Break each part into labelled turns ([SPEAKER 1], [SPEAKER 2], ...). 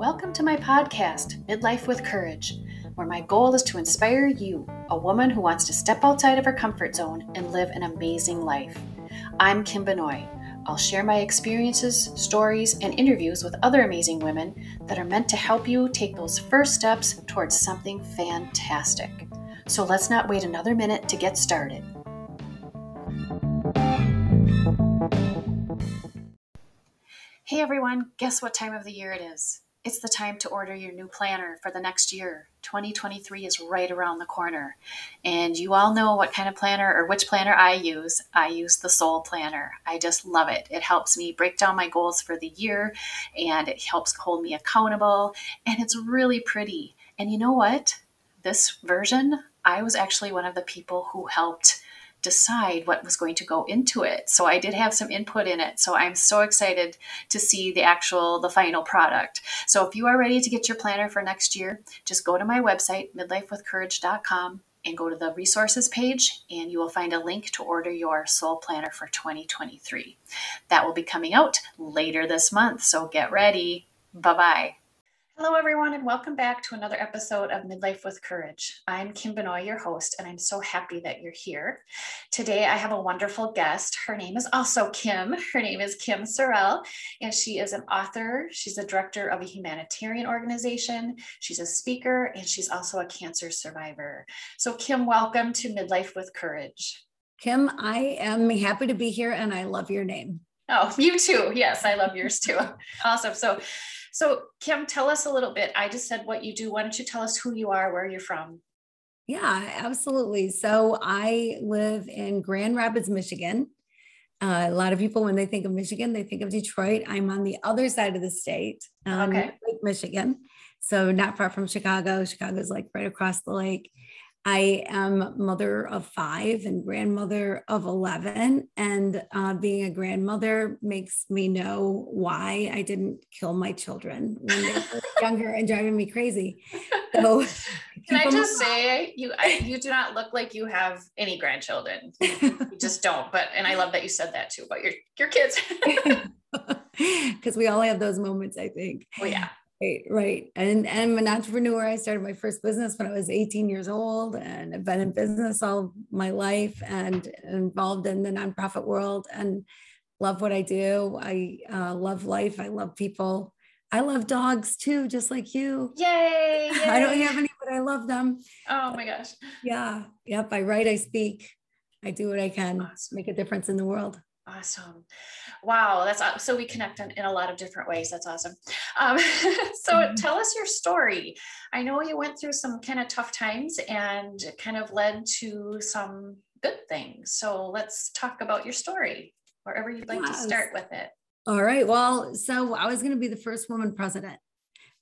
[SPEAKER 1] Welcome to my podcast, Midlife with Courage, where my goal is to inspire you, a woman who wants to step outside of her comfort zone and live an amazing life. I'm Kim Benoit. I'll share my experiences, stories, and interviews with other amazing women that are meant to help you take those first steps towards something fantastic. So let's not wait another minute to get started. Hey everyone, guess what time of the year it is? It's the time to order your new planner for the next year. 2023 is right around the corner. And you all know what kind of planner or which planner I use. I use the Soul Planner. I just love it. It helps me break down my goals for the year and it helps hold me accountable. And it's really pretty. And you know what? This version, I was actually one of the people who helped decide what was going to go into it. So I did have some input in it. So I'm so excited to see the actual, the final product. So if you are ready to get your planner for next year, just go to my website, midlifewithcourage.com, and go to the resources page, and you will find a link to order your soul planner for 2023. That will be coming out later this month. So get ready. Bye bye. Hello, everyone, and welcome back to another episode of Midlife with Courage. I'm Kim Benoit, your host, and I'm so happy that you're here. Today, I have a wonderful guest. Her name is also Kim. Her name is Kim Sorrelle, and she is an author. She's a director of a humanitarian organization. She's a speaker, and she's also a cancer survivor. So, Kim, welcome to Midlife with Courage.
[SPEAKER 2] Kim, I am happy to be here, and I love your name.
[SPEAKER 1] Oh, you too. Yes, I love yours too. awesome. So, so, Kim, tell us a little bit. I just said what you do. Why don't you tell us who you are, where you're from?
[SPEAKER 2] Yeah, absolutely. So, I live in Grand Rapids, Michigan. Uh, a lot of people, when they think of Michigan, they think of Detroit. I'm on the other side of the state, um, okay. Michigan. So, not far from Chicago. Chicago's like right across the lake. I am mother of five and grandmother of 11. And uh, being a grandmother makes me know why I didn't kill my children when they were younger and driving me crazy. So,
[SPEAKER 1] can I just say, you I, you do not look like you have any grandchildren. You, just don't. But and I love that you said that too about your your kids.
[SPEAKER 2] Because we all have those moments, I think.
[SPEAKER 1] Oh yeah.
[SPEAKER 2] Right, right. And, and I'm an entrepreneur. I started my first business when I was 18 years old and I've been in business all my life and involved in the nonprofit world and love what I do. I uh, love life. I love people. I love dogs too, just like you.
[SPEAKER 1] Yay, yay.
[SPEAKER 2] I don't have any, but I love them.
[SPEAKER 1] Oh my gosh.
[SPEAKER 2] Yeah. Yep. I write, I speak, I do what I can, awesome. make a difference in the world.
[SPEAKER 1] Awesome. Wow. That's so we connect in, in a lot of different ways. That's awesome. Um, so mm-hmm. tell us your story. I know you went through some kind of tough times and kind of led to some good things. So let's talk about your story, wherever you'd like yes. to start with it.
[SPEAKER 2] All right. Well, so I was going to be the first woman president.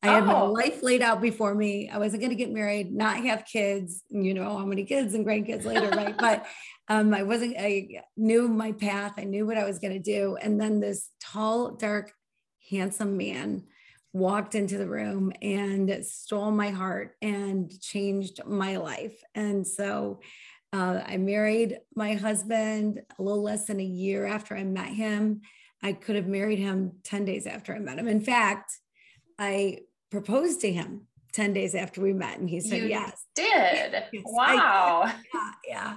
[SPEAKER 2] I had oh. my life laid out before me. I wasn't going to get married, not have kids. You know how many kids and grandkids later, right? But um, I wasn't. I knew my path. I knew what I was going to do. And then this tall, dark, handsome man walked into the room and stole my heart and changed my life. And so uh, I married my husband a little less than a year after I met him. I could have married him 10 days after I met him. In fact, I proposed to him 10 days after we met and he said you yes
[SPEAKER 1] did yes, wow
[SPEAKER 2] yeah yeah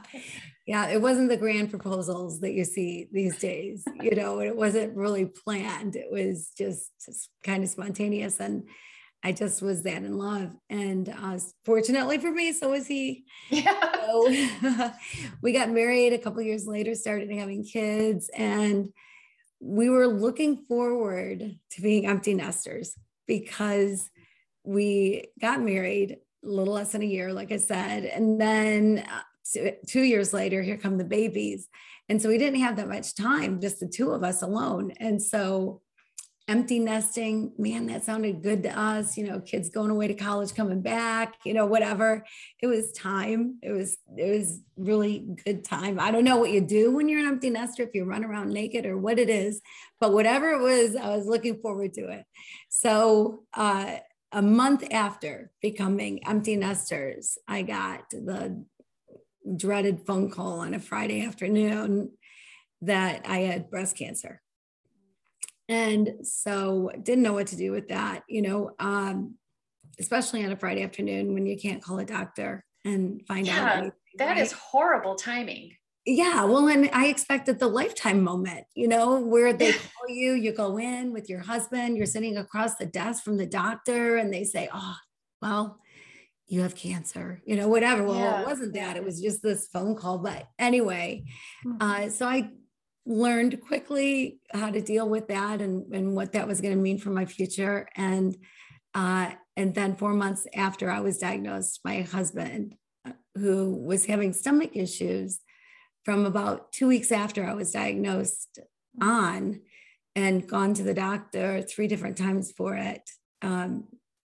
[SPEAKER 2] yeah it wasn't the grand proposals that you see these days you know it wasn't really planned it was just, just kind of spontaneous and i just was that in love and uh, fortunately for me so was he yeah. so we got married a couple years later started having kids and we were looking forward to being empty nesters because we got married a little less than a year, like I said. And then uh, two years later, here come the babies. And so we didn't have that much time, just the two of us alone. And so empty nesting, man, that sounded good to us. You know, kids going away to college, coming back, you know, whatever. It was time. It was, it was really good time. I don't know what you do when you're an empty nester, if you run around naked or what it is, but whatever it was, I was looking forward to it. So, uh, a month after becoming empty nesters, I got the dreaded phone call on a Friday afternoon that I had breast cancer. And so didn't know what to do with that, you know, um, especially on a Friday afternoon when you can't call a doctor and find
[SPEAKER 1] yeah,
[SPEAKER 2] out.
[SPEAKER 1] Anything, that right? is horrible timing.
[SPEAKER 2] Yeah, well, and I expected the lifetime moment, you know, where they call you, you go in with your husband, you're sitting across the desk from the doctor, and they say, Oh, well, you have cancer, you know, whatever. Well, yeah. it wasn't that, it was just this phone call. But anyway, mm-hmm. uh, so I learned quickly how to deal with that and, and what that was going to mean for my future. And uh, and then four months after I was diagnosed, my husband, uh, who was having stomach issues, from about two weeks after I was diagnosed on and gone to the doctor three different times for it, um,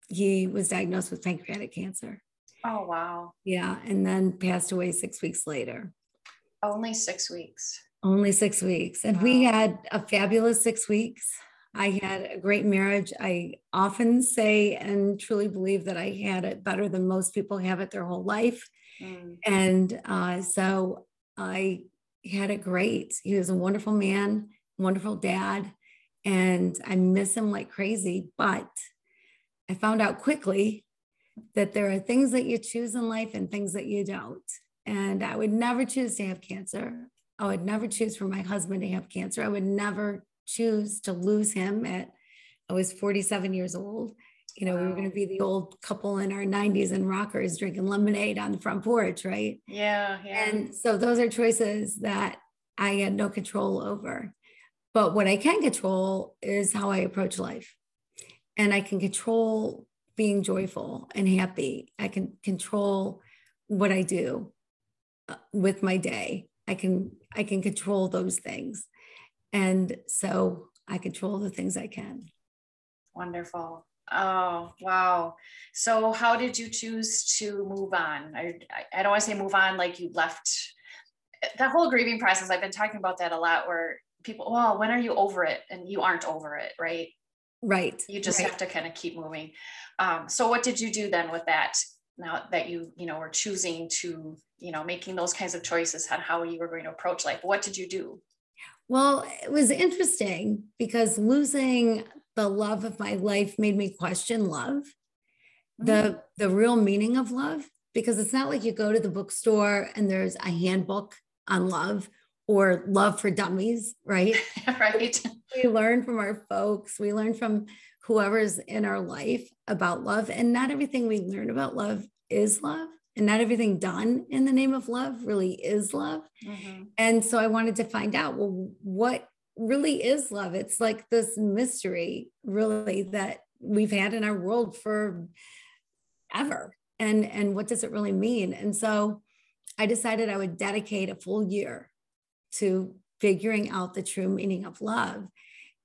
[SPEAKER 2] he was diagnosed with pancreatic cancer.
[SPEAKER 1] Oh, wow.
[SPEAKER 2] Yeah. And then passed away six weeks later.
[SPEAKER 1] Only six weeks.
[SPEAKER 2] Only six weeks. And wow. we had a fabulous six weeks. I had a great marriage. I often say and truly believe that I had it better than most people have it their whole life. Mm. And uh, so I had it great. He was a wonderful man, wonderful dad, and I miss him like crazy. But I found out quickly that there are things that you choose in life and things that you don't. And I would never choose to have cancer. I would never choose for my husband to have cancer. I would never choose to lose him at I was 47 years old. You know, wow. we were going to be the old couple in our 90s and rockers drinking lemonade on the front porch, right?
[SPEAKER 1] Yeah, yeah.
[SPEAKER 2] And so those are choices that I had no control over. But what I can control is how I approach life. And I can control being joyful and happy. I can control what I do uh, with my day. I can I can control those things. And so I control the things I can.
[SPEAKER 1] Wonderful. Oh, wow. So, how did you choose to move on? I, I don't want to say move on like you left the whole grieving process. I've been talking about that a lot where people, well, when are you over it? And you aren't over it, right?
[SPEAKER 2] Right.
[SPEAKER 1] You just
[SPEAKER 2] right.
[SPEAKER 1] have to kind of keep moving. Um, so, what did you do then with that? Now that you, you know, were choosing to, you know, making those kinds of choices on how you were going to approach life, what did you do?
[SPEAKER 2] Well, it was interesting because losing the love of my life made me question love, mm-hmm. the the real meaning of love. Because it's not like you go to the bookstore and there's a handbook on love or love for dummies, right?
[SPEAKER 1] right.
[SPEAKER 2] We learn from our folks. We learn from whoever's in our life about love, and not everything we learn about love is love and not everything done in the name of love really is love. Mm-hmm. And so I wanted to find out well, what really is love? It's like this mystery, really, that we've had in our world for ever. And, and what does it really mean? And so I decided I would dedicate a full year to figuring out the true meaning of love.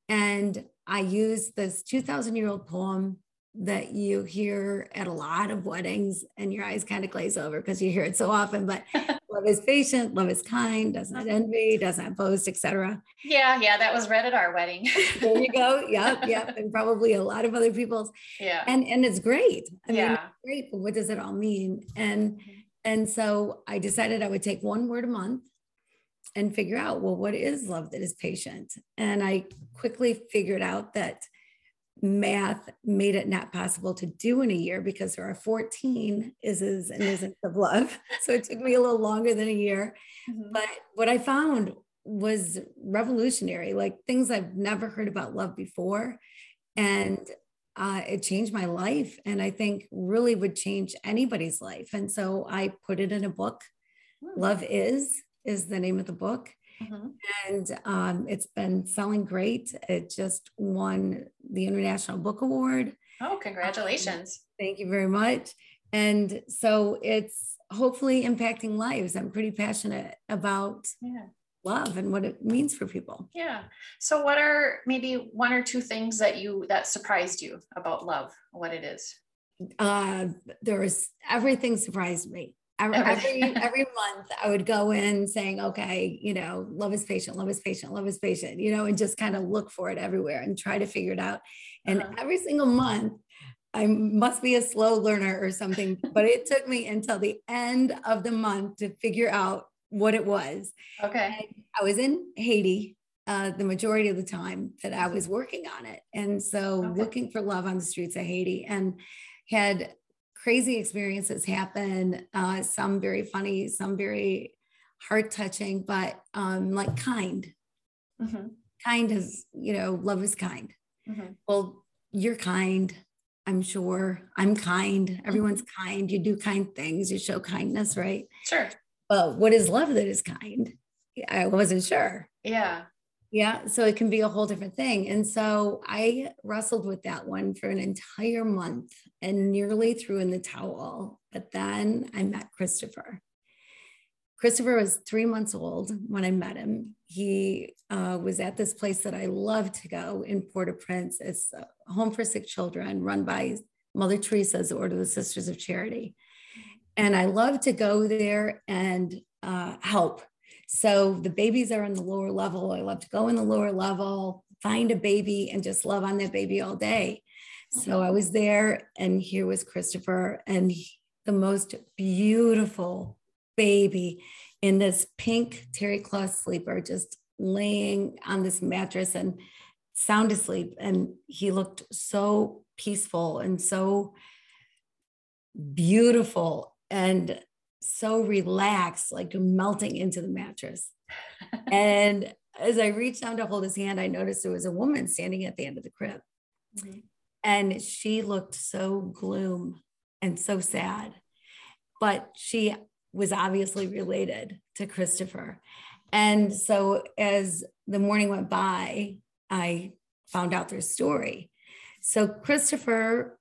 [SPEAKER 2] And I use this 2,000 year old poem that you hear at a lot of weddings and your eyes kind of glaze over because you hear it so often but love is patient love is kind does not envy does not boast etc
[SPEAKER 1] yeah yeah that was read at our wedding.
[SPEAKER 2] There you go. Yep yep and probably a lot of other people's.
[SPEAKER 1] Yeah.
[SPEAKER 2] And and it's great. I yeah. mean great but what does it all mean? And mm-hmm. and so i decided i would take one word a month and figure out well what is love that is patient and i quickly figured out that math made it not possible to do in a year because there are 14 is's and isn't of love. So it took me a little longer than a year. Mm-hmm. But what I found was revolutionary, like things I've never heard about love before. And uh, it changed my life. And I think really would change anybody's life. And so I put it in a book. Mm-hmm. Love is is the name of the book. Mm-hmm. And um, it's been selling great. It just won the International Book Award.
[SPEAKER 1] Oh, congratulations.
[SPEAKER 2] Um, thank you very much. And so it's hopefully impacting lives. I'm pretty passionate about yeah. love and what it means for people.
[SPEAKER 1] Yeah. So what are maybe one or two things that you that surprised you about love, what it is?
[SPEAKER 2] Uh, there was everything surprised me every every month I would go in saying, okay, you know, love is patient, love is patient, love is patient, you know, and just kind of look for it everywhere and try to figure it out. And uh-huh. every single month, I must be a slow learner or something, but it took me until the end of the month to figure out what it was.
[SPEAKER 1] Okay.
[SPEAKER 2] And I was in Haiti uh, the majority of the time that I was working on it. And so
[SPEAKER 1] Okay.
[SPEAKER 2] looking for love on the streets of Haiti and had crazy experiences happen, uh, some very funny, some very heart touching, but um, like kind.
[SPEAKER 1] Mm-hmm.
[SPEAKER 2] Kind is, you know, love is kind.
[SPEAKER 1] Mm-hmm.
[SPEAKER 2] Well, you're kind. I'm sure. I'm kind. Everyone's kind. You do kind things. You show kindness, right?
[SPEAKER 1] Sure.
[SPEAKER 2] But what is love that is kind? I wasn't sure.
[SPEAKER 1] Yeah.
[SPEAKER 2] Yeah. So it can be a whole different thing. And so I wrestled with that one for an entire month and nearly threw in the towel. But then I met Christopher. Christopher was three months old when I met him. He uh, was at this place that I love to go in Port au Prince. It's a home for sick children run by Mother Teresa's Order of the Sisters of Charity. And I love to go there and uh, help. So the babies are on the lower level. I love to go in the lower level, find a baby, and just love on that baby all day. So I was there, and here was Christopher, and he- the most beautiful baby in this pink terry cloth sleeper, just laying on this mattress and sound asleep. And he looked so peaceful and so beautiful and so relaxed, like melting into the mattress. and as I reached down to hold his hand, I noticed there was a woman standing at the end of the crib.
[SPEAKER 1] Mhm.
[SPEAKER 2] And she looked so gloom and so sad. But she was obviously related to Christopher. And so as the morning went by, I found out their story. So Christopher,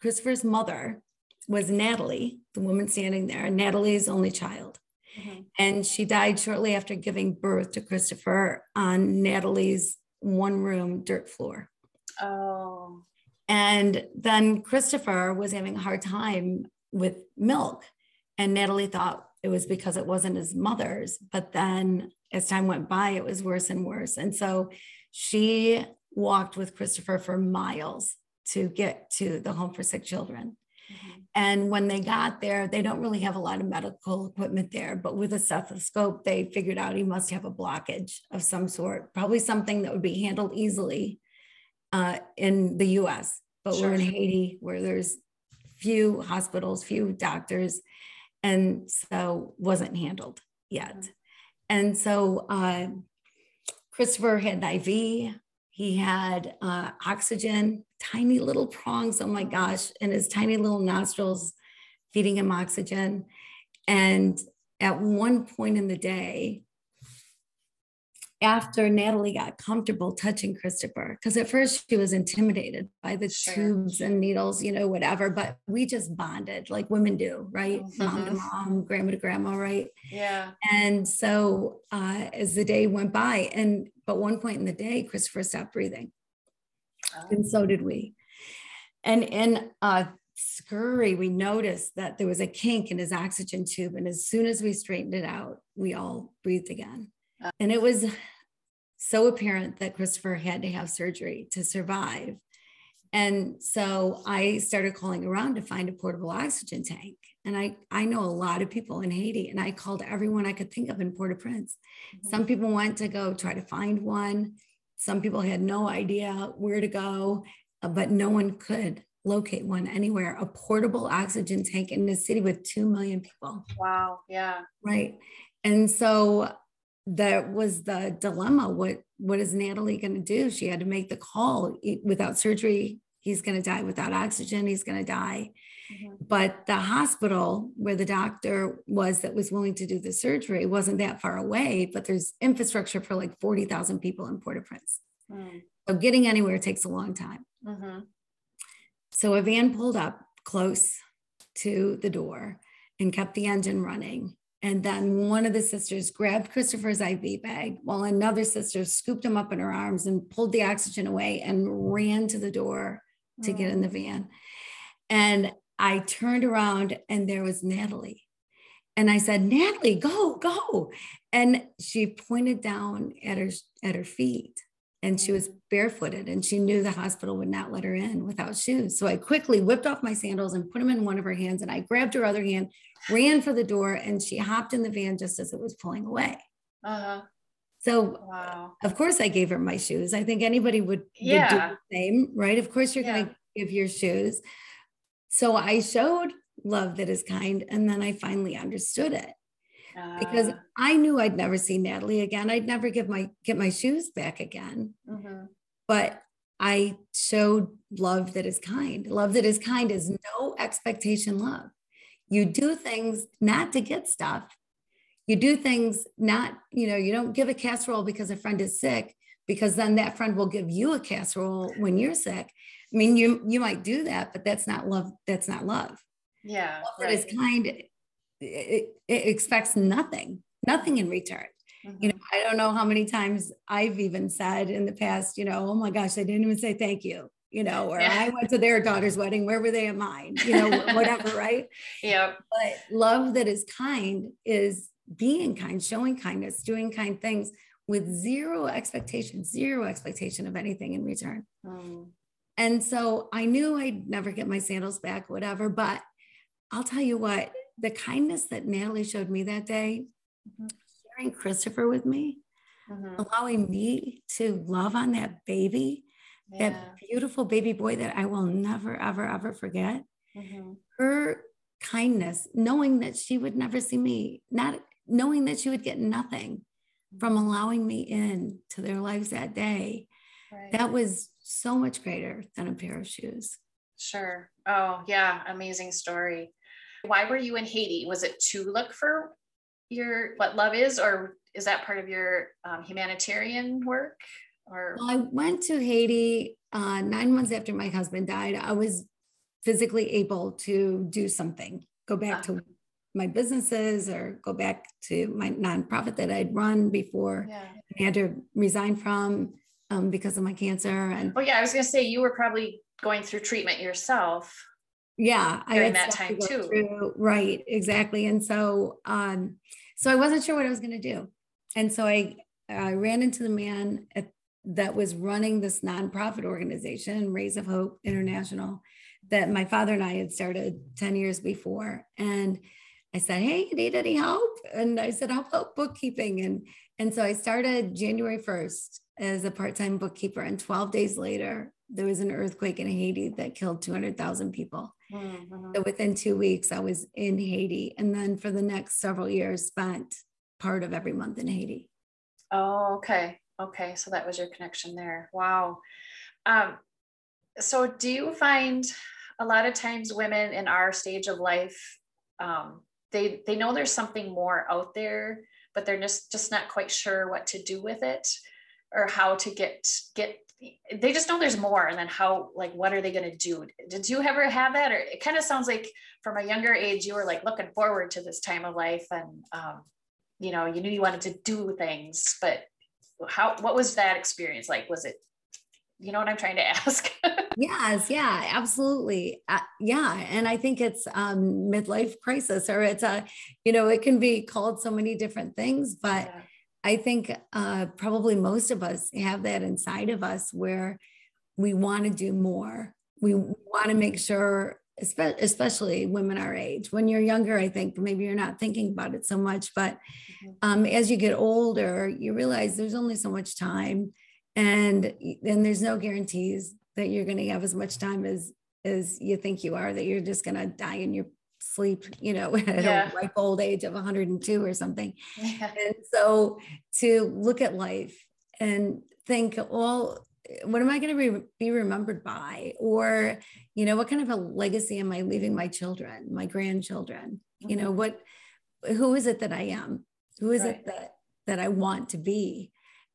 [SPEAKER 2] Christopher's mother was Natalie, the woman standing there, Natalie's only child.
[SPEAKER 1] Mhm.
[SPEAKER 2] And she died shortly after giving birth to Christopher on Natalie's one room dirt floor.
[SPEAKER 1] Oh.
[SPEAKER 2] And then Christopher was having a hard time with milk. And Natalie thought it was because it wasn't his mother's. But then as time went by, it was worse and worse. And so she walked with Christopher for miles to get to the home for sick children.
[SPEAKER 1] Mhm.
[SPEAKER 2] And when they got there, they don't really have a lot of medical equipment there, but with a stethoscope, they figured out he must have a blockage of some sort, probably something that would be handled easily uh, in the US. But we're in Haiti where there's few hospitals, few doctors, and so wasn't handled yet.
[SPEAKER 1] Mhm.
[SPEAKER 2] And so uh, Christopher had an IV. He had uh, oxygen, tiny little prongs. Oh my gosh. And his tiny little nostrils feeding him oxygen. And at one point in the day, after Natalie got comfortable touching Christopher, because at first she was intimidated by the
[SPEAKER 1] Sure.
[SPEAKER 2] tubes and needles, you know, whatever, but we just bonded like women do, right? Mom to mom, grandma to grandma, right?
[SPEAKER 1] Yeah.
[SPEAKER 2] And so uh, as the day went by, and but one point in the day, Christopher stopped breathing,
[SPEAKER 1] Oh.
[SPEAKER 2] and so did we. And in a scurry, we noticed that there was a kink in his oxygen tube, and as soon as we straightened it out, we all breathed again.
[SPEAKER 1] Uh.
[SPEAKER 2] And it was so apparent that Christopher had to have surgery to survive. And so I started calling around to find a portable oxygen tank. And I, I know a lot of people in Haiti, and I called everyone I could think of in Port au Prince.
[SPEAKER 1] Mhm.
[SPEAKER 2] Some people went to go try to find one. Some people had no idea where to go, uh, but no one could locate one anywhere. A portable oxygen tank in a city with 2 million people.
[SPEAKER 1] Wow. Yeah.
[SPEAKER 2] Right. And so that was the dilemma. What what is Natalie going to do? She had to make the call. Without surgery, he's going to die. Without oxygen, he's going to die.
[SPEAKER 1] Mhm.
[SPEAKER 2] But the hospital where the doctor was that was willing to do the surgery wasn't that far away, but there's infrastructure for like 40,000 people in Port au Prince.
[SPEAKER 1] Mm.
[SPEAKER 2] So getting anywhere takes a long time.
[SPEAKER 1] Mhm.
[SPEAKER 2] So a van pulled up close to the door and kept the engine running. And then one of the sisters grabbed Christopher's IV bag while another sister scooped him up in her arms and pulled the oxygen away and ran to the door to get in the van. And I turned around and there was Natalie. And I said, Natalie, go, go. And she pointed down at her at her feet. And she was barefooted and she knew the hospital would not let her in without shoes. So I quickly whipped off my sandals and put them in one of her hands. And I grabbed her other hand, ran for the door, and she hopped in the van just as it was pulling away.
[SPEAKER 1] Uh-huh.
[SPEAKER 2] So, wow. of course, I gave her my shoes. I think anybody would,
[SPEAKER 1] yeah.
[SPEAKER 2] would do the same, right? Of course, you're yeah. going to give your shoes. So, I showed love that is kind. And then I finally understood it uh, because ah. I knew I'd never see Natalie again. I'd never give my get my shoes back again. Mm-hmm. But I showed love that is kind. Love that is kind is no expectation love. You do things not to get stuff. You do things not, you know, you don't give a casserole because a friend is sick, because then that friend will give you a casserole when you're sick. I mean, you you might do that, but that's not love. That's not love.
[SPEAKER 1] Yeah.
[SPEAKER 2] Love right. that is kind. It, it, it expects nothing, nothing in return. Mm-hmm. You know, I don't know how many times I've even said in the past, you know, oh my gosh, I didn't even say thank you you know, or yeah. I went to their daughter's wedding. Where were they at mine? You know, whatever, right?
[SPEAKER 1] Yeah.
[SPEAKER 2] But love that is kind is being kind, showing kindness, doing kind things with zero expectation, zero expectation of anything in return. Mm. And so I knew I'd never get my sandals back, whatever. But I'll tell you what, the kindness that Natalie showed me that day, mm-hmm. sharing Christopher with me, mm-hmm. allowing me to love on that baby yeah. that beautiful baby boy that I will never, ever, ever forget. Mm-hmm. Her kindness, knowing that she would never see me, not knowing that she would get nothing from mm-hmm. allowing me in to their lives that day, right. that was so much greater than a pair of shoes.
[SPEAKER 1] Sure. Oh, yeah. Amazing story. Why were you in Haiti? Was it to look for your what love is, or is that part of your um, humanitarian work? Or
[SPEAKER 2] well, I went to Haiti uh, nine months after my husband died. I was physically able to do something, go back uh-huh. to my businesses or go back to my nonprofit that I'd run before yeah. I had to resign from um, because of my cancer. And
[SPEAKER 1] oh yeah, I was gonna say you were probably going through treatment yourself.
[SPEAKER 2] Yeah,
[SPEAKER 1] during that time to too.
[SPEAKER 2] Through, right, exactly. And so, um, so I wasn't sure what I was gonna do, and so I I ran into the man at that was running this nonprofit organization, Rays of Hope International, that my father and I had started 10 years before. And I said, Hey, you need any help? And I said, How about bookkeeping? And, and so I started January 1st as a part time bookkeeper. And 12 days later, there was an earthquake in Haiti that killed 200,000 people. Mm-hmm. So within two weeks, I was in Haiti. And then for the next several years, spent part of every month in Haiti.
[SPEAKER 1] Oh, okay. Okay, so that was your connection there. Wow. Um, so do you find a lot of times women in our stage of life, um, they they know there's something more out there, but they're just just not quite sure what to do with it or how to get get they just know there's more and then how like what are they going to do? Did you ever have that? Or it kind of sounds like from a younger age you were like looking forward to this time of life and um, you know you knew you wanted to do things but how what was that experience like? Was it you know what i'm trying to ask
[SPEAKER 2] yes yeah absolutely uh, yeah and i think it's um midlife crisis or it's a you know it can be called so many different things but yeah. i think uh probably most of us have that inside of us where we want to do more we want to make sure especially women our age. When you're younger, I think maybe you're not thinking about it so much, but mm-hmm. um, as you get older, you realize there's only so much time, and and there's no guarantees that you're going to have as much time as as you think you are. That you're just going to die in your sleep, you know, at yeah. a ripe old age of 102 or something. Yeah. And so to look at life and think, well, what am I going to re- be remembered by? Or, you know, what kind of a legacy am I leaving my children, my grandchildren? Mm-hmm. You know, mm-hmm. what, who is it that I am? Who is right. it that, that I want to be?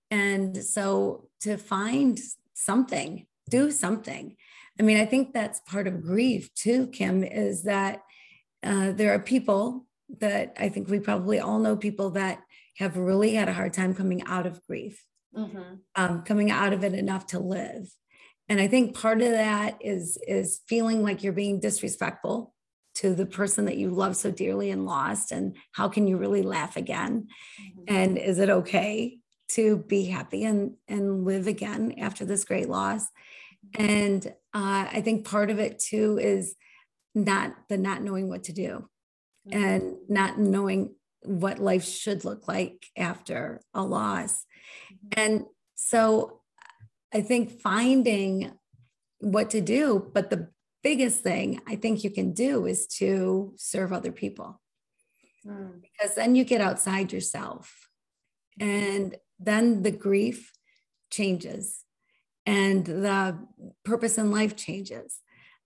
[SPEAKER 2] And so to find something, do something. I mean, I think that's part of grief too, Kim, is that uh, there are people that I think we probably all know people that have really had a hard time coming out of grief mm-hmm. um, coming out of it enough to live. And I think part of that is is feeling like you're being disrespectful to the person that you love so dearly and lost. And how can you really laugh again? Mm-hmm. And is it okay to be happy and and live again after this great loss? And uh, I think part of it too is not the not knowing what to do and not knowing what life should look like after a loss Mm-hmm. And so I think finding what to do, but the biggest thing I think you can do is to serve other people. Mm. Because then you get outside yourself. And then the grief changes and the purpose in life changes.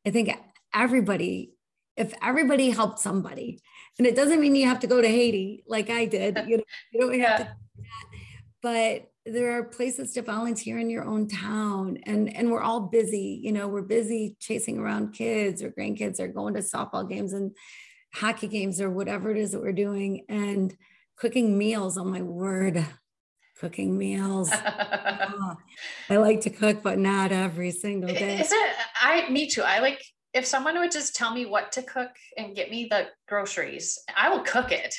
[SPEAKER 2] I think everybody, if everybody helped somebody, and it doesn't mean you have to go to Haiti like I did, you, know, you don't have to do but there are places to volunteer in your own town and and we're all busy you know we're busy chasing around kids or grandkids or going to softball games and hockey games or whatever it is that we're doing and cooking meals. Oh my word cooking meals oh, i like to cook but not every single day
[SPEAKER 1] is it i me too i like if someone would just tell me what to cook and get me the groceries i will cook it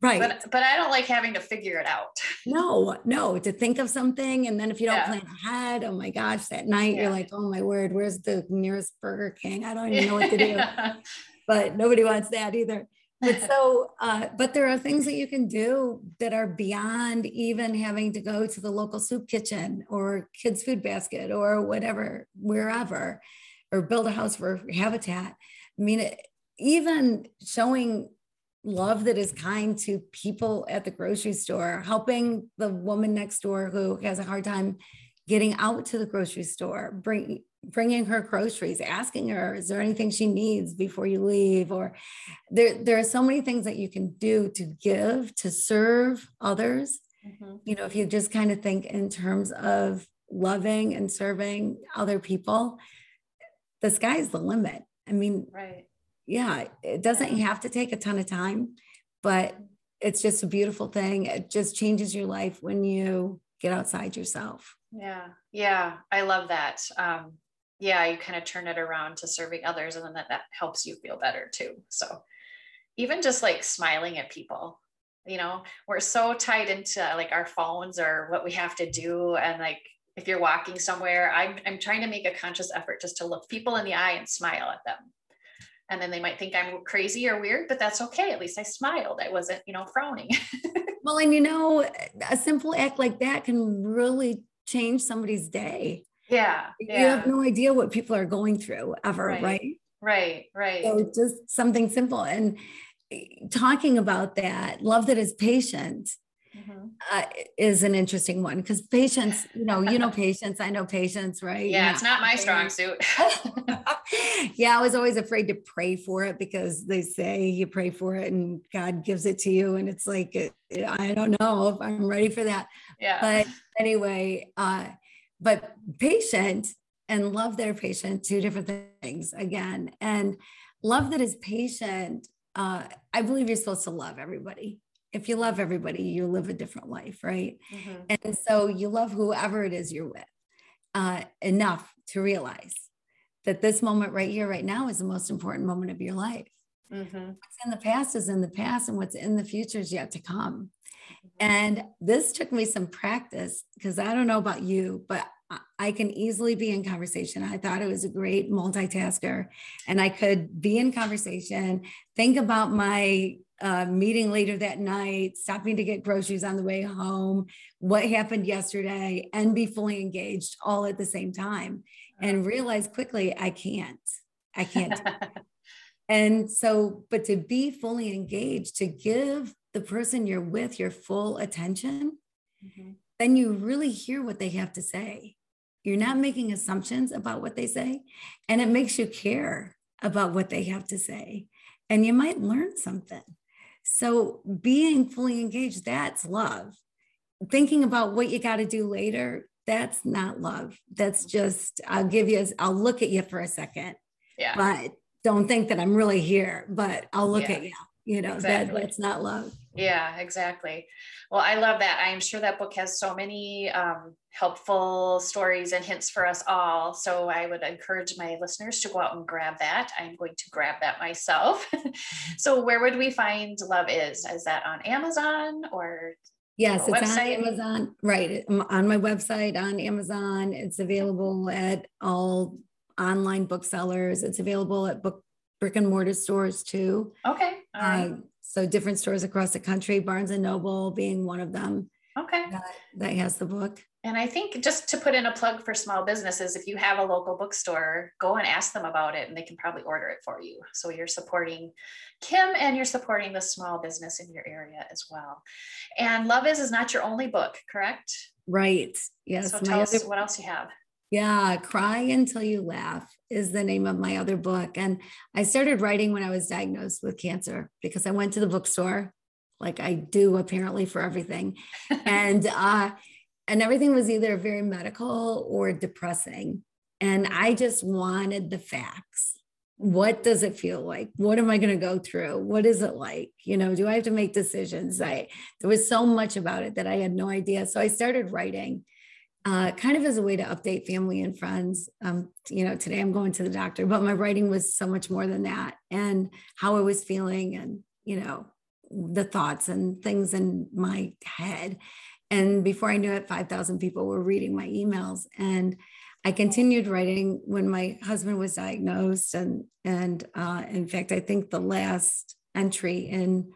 [SPEAKER 2] Right.
[SPEAKER 1] But, but I don't like having to figure it out.
[SPEAKER 2] No, no, to think of something. And then if you don't yeah. plan ahead, oh my gosh, that night yeah. you're like, oh my word, where's the nearest Burger King? I don't even know what to do. but nobody wants that either. But so, uh, but there are things that you can do that are beyond even having to go to the local soup kitchen or kids' food basket or whatever, wherever, or build a house for habitat. I mean, it, even showing love that is kind to people at the grocery store, helping the woman next door who has a hard time getting out to the grocery store, bring, bringing her groceries, asking her, is there anything she needs before you leave? Or there, there are so many things that you can do to give, to serve others. Mm-hmm. You know, if you just kind of think in terms of loving and serving other people, the sky's the limit. I mean,
[SPEAKER 1] right
[SPEAKER 2] yeah, it doesn't have to take a ton of time, but it's just a beautiful thing. It just changes your life when you get outside yourself.
[SPEAKER 1] Yeah. Yeah. I love that. Um, yeah, you kind of turn it around to serving others and then that, that helps you feel better too. So even just like smiling at people, you know, we're so tied into like our phones or what we have to do. And like, if you're walking somewhere, I'm, I'm trying to make a conscious effort just to look people in the eye and smile at them and then they might think I'm crazy or weird, but that's okay. At least I smiled. I wasn't, you know, frowning.
[SPEAKER 2] well, and you know, a simple act like that can really change somebody's day.
[SPEAKER 1] Yeah.
[SPEAKER 2] You have no idea what people are going through ever, right?
[SPEAKER 1] Right. Right. right.
[SPEAKER 2] So just something simple. And eh, talking about that, love that is patient mm-hmm. uh, is an interesting one because patience, you know, you know patience, I know patience, right?
[SPEAKER 1] Yeah, it's not my strong suit.
[SPEAKER 2] yeah, I was always afraid to pray for it because they say you pray for it and God gives it to you, and it's like I don't know if I'm ready for that.
[SPEAKER 1] Yeah.
[SPEAKER 2] But anyway, uh, but patient and love their patient, two different things again, and love that is patient. Uh, I believe you're supposed to love everybody if you love everybody, you live a different life, right? Mm-hmm. And so you love whoever it is you're with uh, enough to realize that this moment right here, right now, is the most important moment of your life. Mm-hmm. What's in the past is in the past, and what's in the future is yet to come. Mm-hmm. And this took me some practice because I don't know about you, but I can easily be in conversation. I thought it was a great multitasker, and I could be in conversation, think about my uh, meeting later that night, stopping to get groceries on the way home, what happened yesterday, and be fully engaged all at the same time and realize quickly I can't. I can't. and so, but to be fully engaged, to give the person you're with your full attention, mm-hmm. then you really hear what they have to say. You're not making assumptions about what they say, and it makes you care about what they have to say. And you might learn something. So being fully engaged, that's love. Thinking about what you got to do later, that's not love. That's just, I'll give you, I'll look at you for a second.
[SPEAKER 1] Yeah.
[SPEAKER 2] But don't think that I'm really here, but I'll look yeah. at you. You know, exactly. that, that's not love.
[SPEAKER 1] Yeah, exactly. Well, I love that. I am sure that book has so many um, helpful stories and hints for us all. So I would encourage my listeners to go out and grab that. I'm going to grab that myself. so where would we find Love Is? Is that on Amazon or?
[SPEAKER 2] Yes, it's website? on Amazon. Right. On my website, on Amazon. It's available at all online booksellers. It's available at book brick and mortar stores too.
[SPEAKER 1] Okay.
[SPEAKER 2] Uh, so different stores across the country, Barnes and Noble being one of them.
[SPEAKER 1] Okay.
[SPEAKER 2] That, that has the book.
[SPEAKER 1] And I think just to put in a plug for small businesses, if you have a local bookstore, go and ask them about it and they can probably order it for you. So you're supporting Kim and you're supporting the small business in your area as well. And Love Is is not your only book, correct?
[SPEAKER 2] Right. Yes.
[SPEAKER 1] So tell us what else you have.
[SPEAKER 2] Yeah, Cry Until You Laugh is the name of my other book. And I started writing when I was diagnosed with cancer because I went to the bookstore, like I do apparently for everything. and uh, and everything was either very medical or depressing. And I just wanted the facts. What does it feel like? What am I going to go through? What is it like? You know, do I have to make decisions? I there was so much about it that I had no idea. So I started writing uh, kind of as a way to update family and friends. Um, you know, today I'm going to the doctor, but my writing was so much more than that and how I was feeling and, you know, the thoughts and things in my head. And before I knew it, 5,000 people were reading my emails. And I continued writing when my husband was diagnosed. And, and uh, in fact, I think the last entry in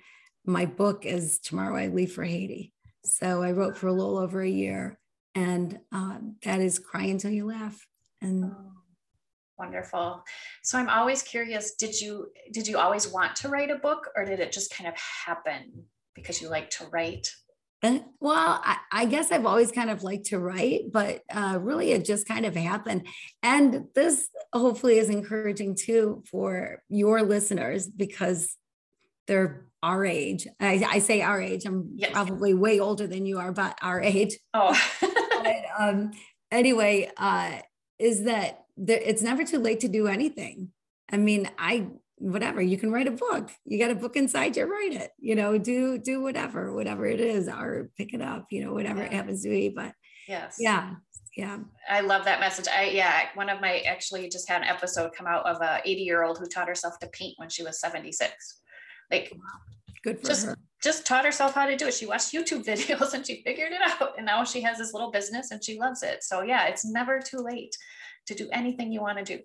[SPEAKER 2] my book is Tomorrow I Leave for Haiti. So I wrote for a little over a year and uh, that is cry until you laugh. And oh,
[SPEAKER 1] wonderful. So i'm always curious did you did you always want to write a book or did it just kind of happen because you like to write?
[SPEAKER 2] And, well I, I, guess i've always kind of liked to write but uh, really it just kind of happened. And this hopefully is encouraging too for your listeners because they're our age. I, I say our age. I'm yes. probably way older than you are, but our age.
[SPEAKER 1] Oh.
[SPEAKER 2] but, um, anyway, uh, is that there, it's never too late to do anything. I mean, I whatever you can write a book. You got a book inside you, write it. You know, do do whatever, whatever it is, or pick it up. You know, whatever yeah. it happens to be. But
[SPEAKER 1] yes,
[SPEAKER 2] yeah, yeah.
[SPEAKER 1] I love that message. I yeah, one of my actually just had an episode come out of a 80 year old who taught herself to paint when she was 76. Like,
[SPEAKER 2] good for
[SPEAKER 1] just,
[SPEAKER 2] her
[SPEAKER 1] just taught herself how to do it. She watched YouTube videos and she figured it out. And now she has this little business and she loves it. So yeah, it's never too late to do anything you want to do.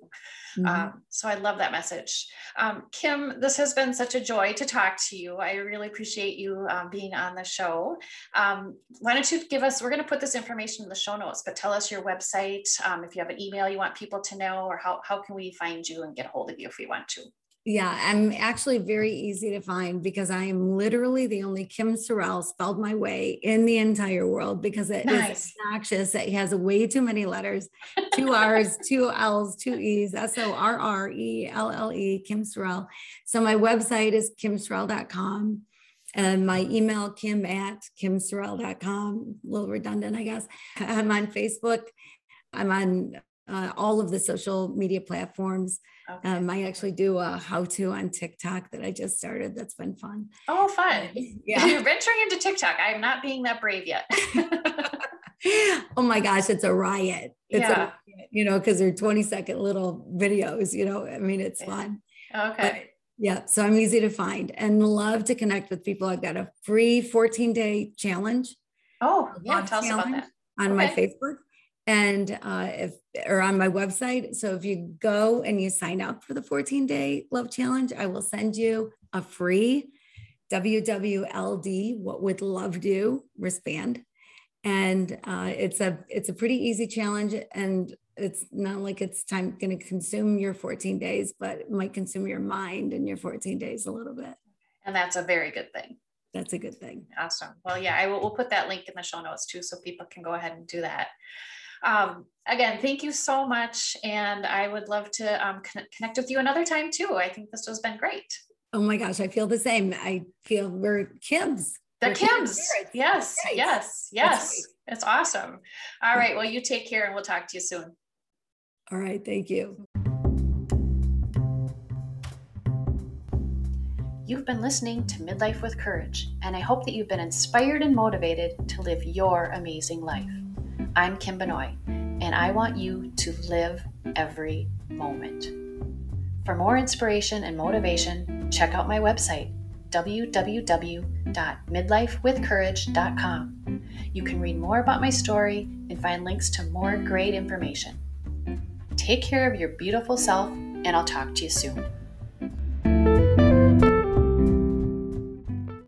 [SPEAKER 1] Mm-hmm. Um, so I love that message. Um, Kim, this has been such a joy to talk to you. I really appreciate you um, being on the show. Um, why don't you give us, we're going to put this information in the show notes, but tell us your website, um, if you have an email you want people to know, or how, how can we find you and get a hold of you if we want to?
[SPEAKER 2] Yeah, I'm actually very easy to find because I am literally the only Kim Sorrelle spelled my way in the entire world because it nice. is obnoxious. It has way too many letters, two R's, two L's, two E's, S O R R E L L E, Kim Sorrelle. So my website is kimsorrelle.com and my email, kim at kimsorrelle.com. A little redundant, I guess. I'm on Facebook. I'm on uh, all of the social media platforms. Okay. Um, I actually do a how to on TikTok that I just started. That's been fun.
[SPEAKER 1] Oh, fun. Yeah. You're venturing into TikTok. I'm not being that brave yet.
[SPEAKER 2] oh my gosh, it's a riot. It's yeah. A, you know, because they're 20 second little videos, you know, I mean, it's fun.
[SPEAKER 1] Okay.
[SPEAKER 2] But, yeah. So I'm easy to find and love to connect with people. I've got a free 14 day challenge.
[SPEAKER 1] Oh, yeah. Tell us about that.
[SPEAKER 2] On okay. my Facebook and uh, if or on my website. So if you go and you sign up for the 14 day love challenge, I will send you a free WWLD, what would love do wristband. And uh, it's a it's a pretty easy challenge, and it's not like it's time going to consume your 14 days, but it might consume your mind in your 14 days a little bit.
[SPEAKER 1] And that's a very good thing.
[SPEAKER 2] That's a good thing.
[SPEAKER 1] Awesome. Well, yeah, I will. We'll put that link in the show notes too, so people can go ahead and do that. Um, again, thank you so much. And I would love to um, connect with you another time too. I think this has been great.
[SPEAKER 2] Oh my gosh, I feel the same. I feel we're Kims.
[SPEAKER 1] The we're Kims. Yes, right. yes, yes. It's awesome. All right. Well, you take care and we'll talk to you soon.
[SPEAKER 2] All right. Thank you.
[SPEAKER 1] You've been listening to Midlife with Courage, and I hope that you've been inspired and motivated to live your amazing life. I'm Kim Benoit, and I want you to live every moment. For more inspiration and motivation, check out my website, www.midlifewithcourage.com. You can read more about my story and find links to more great information. Take care of your beautiful self, and I'll talk to you soon.